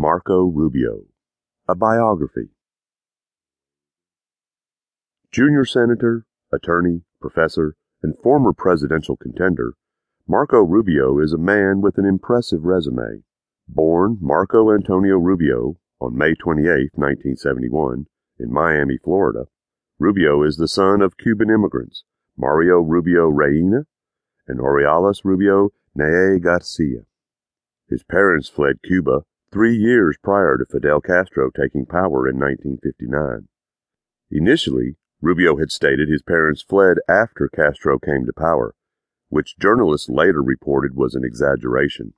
Marco Rubio, a biography. Junior senator, attorney, professor, and former presidential contender, Marco Rubio is a man with an impressive resume. Born Marco Antonio Rubio on May 28, 1971, in Miami, Florida, Rubio is the son of Cuban immigrants Mario Rubio Reina and Oriales Rubio Neye Garcia. His parents fled Cuba three years prior to Fidel Castro taking power in 1959. Initially, Rubio had stated his parents fled after Castro came to power, which journalists later reported was an exaggeration.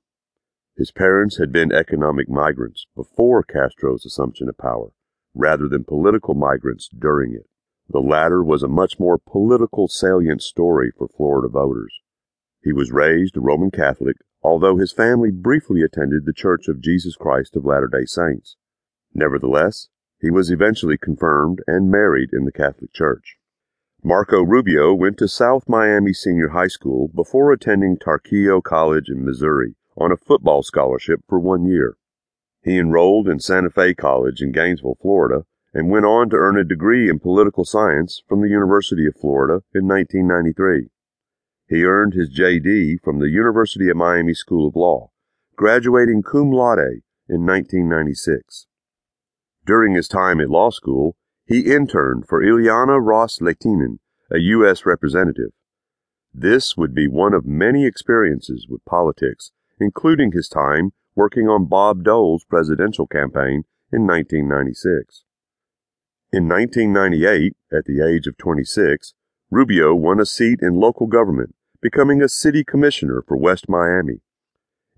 His parents had been economic migrants before Castro's assumption of power, rather than political migrants during it. The latter was a much more political salient story for Florida voters. He was raised a Roman Catholic, although his family briefly attended the Church of Jesus Christ of Latter day Saints. Nevertheless, he was eventually confirmed and married in the Catholic Church. Marco Rubio went to South Miami Senior High School before attending Tarkio College in Missouri on a football scholarship for one year. He enrolled in Santa Fe College in Gainesville, Florida, and went on to earn a degree in political science from the University of Florida in 1993. He earned his JD from the University of Miami School of Law, graduating cum laude in 1996. During his time at law school, he interned for Ileana Ros-Lehtinen, a U.S. representative. This would be one of many experiences with politics, including his time working on Bob Dole's presidential campaign in 1996. In 1998, at the age of 26, Rubio won a seat in local government, becoming a city commissioner for West Miami.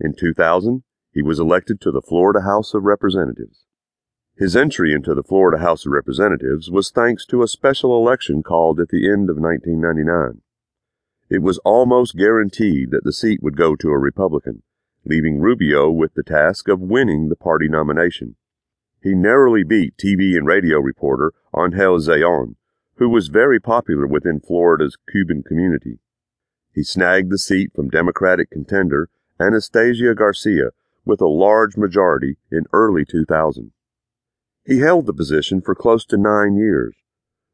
In 2000, he was elected to the Florida House of Representatives. His entry into the Florida House of Representatives was thanks to a special election called at the end of 1999. It was almost guaranteed that the seat would go to a Republican, leaving Rubio with the task of winning the party nomination. He narrowly beat TV and radio reporter Angel Zayon, who was very popular within Florida's Cuban community. He snagged the seat from Democratic contender Anastasia Garcia with a large majority in early 2000. He held the position for close to nine years.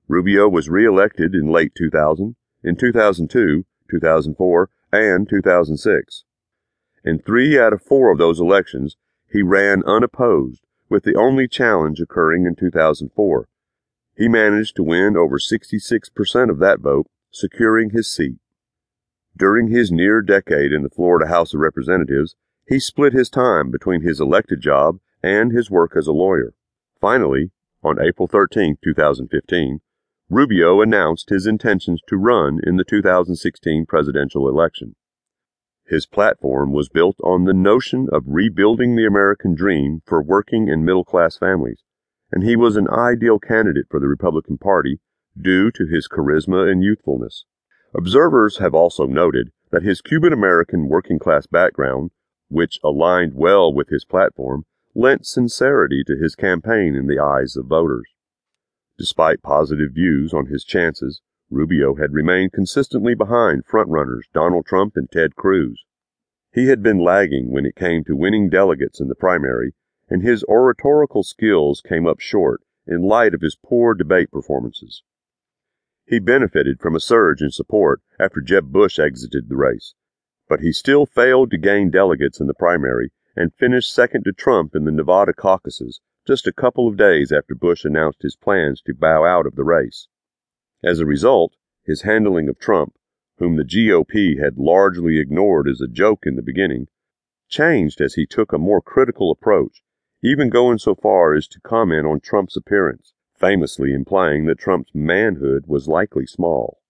Rubio was reelected in late 2000, in 2002, 2004, and 2006. In three out of four of those elections, he ran unopposed with the only challenge occurring in 2004. He managed to win over 66% of that vote, securing his seat. During his near decade in the Florida House of Representatives, he split his time between his elected job and his work as a lawyer. Finally, on April 13, 2015, Rubio announced his intentions to run in the 2016 presidential election. His platform was built on the notion of rebuilding the American dream for working and middle class families, and he was an ideal candidate for the Republican Party due to his charisma and youthfulness. Observers have also noted that his Cuban American working class background, which aligned well with his platform, lent sincerity to his campaign in the eyes of voters. Despite positive views on his chances, Rubio had remained consistently behind frontrunners Donald Trump and Ted Cruz. He had been lagging when it came to winning delegates in the primary, and his oratorical skills came up short in light of his poor debate performances. He benefited from a surge in support after Jeb Bush exited the race, but he still failed to gain delegates in the primary and finished second to Trump in the Nevada caucuses just a couple of days after Bush announced his plans to bow out of the race. As a result, his handling of Trump, whom the GOP had largely ignored as a joke in the beginning, changed as he took a more critical approach, even going so far as to comment on Trump's appearance, famously implying that Trump's manhood was likely small.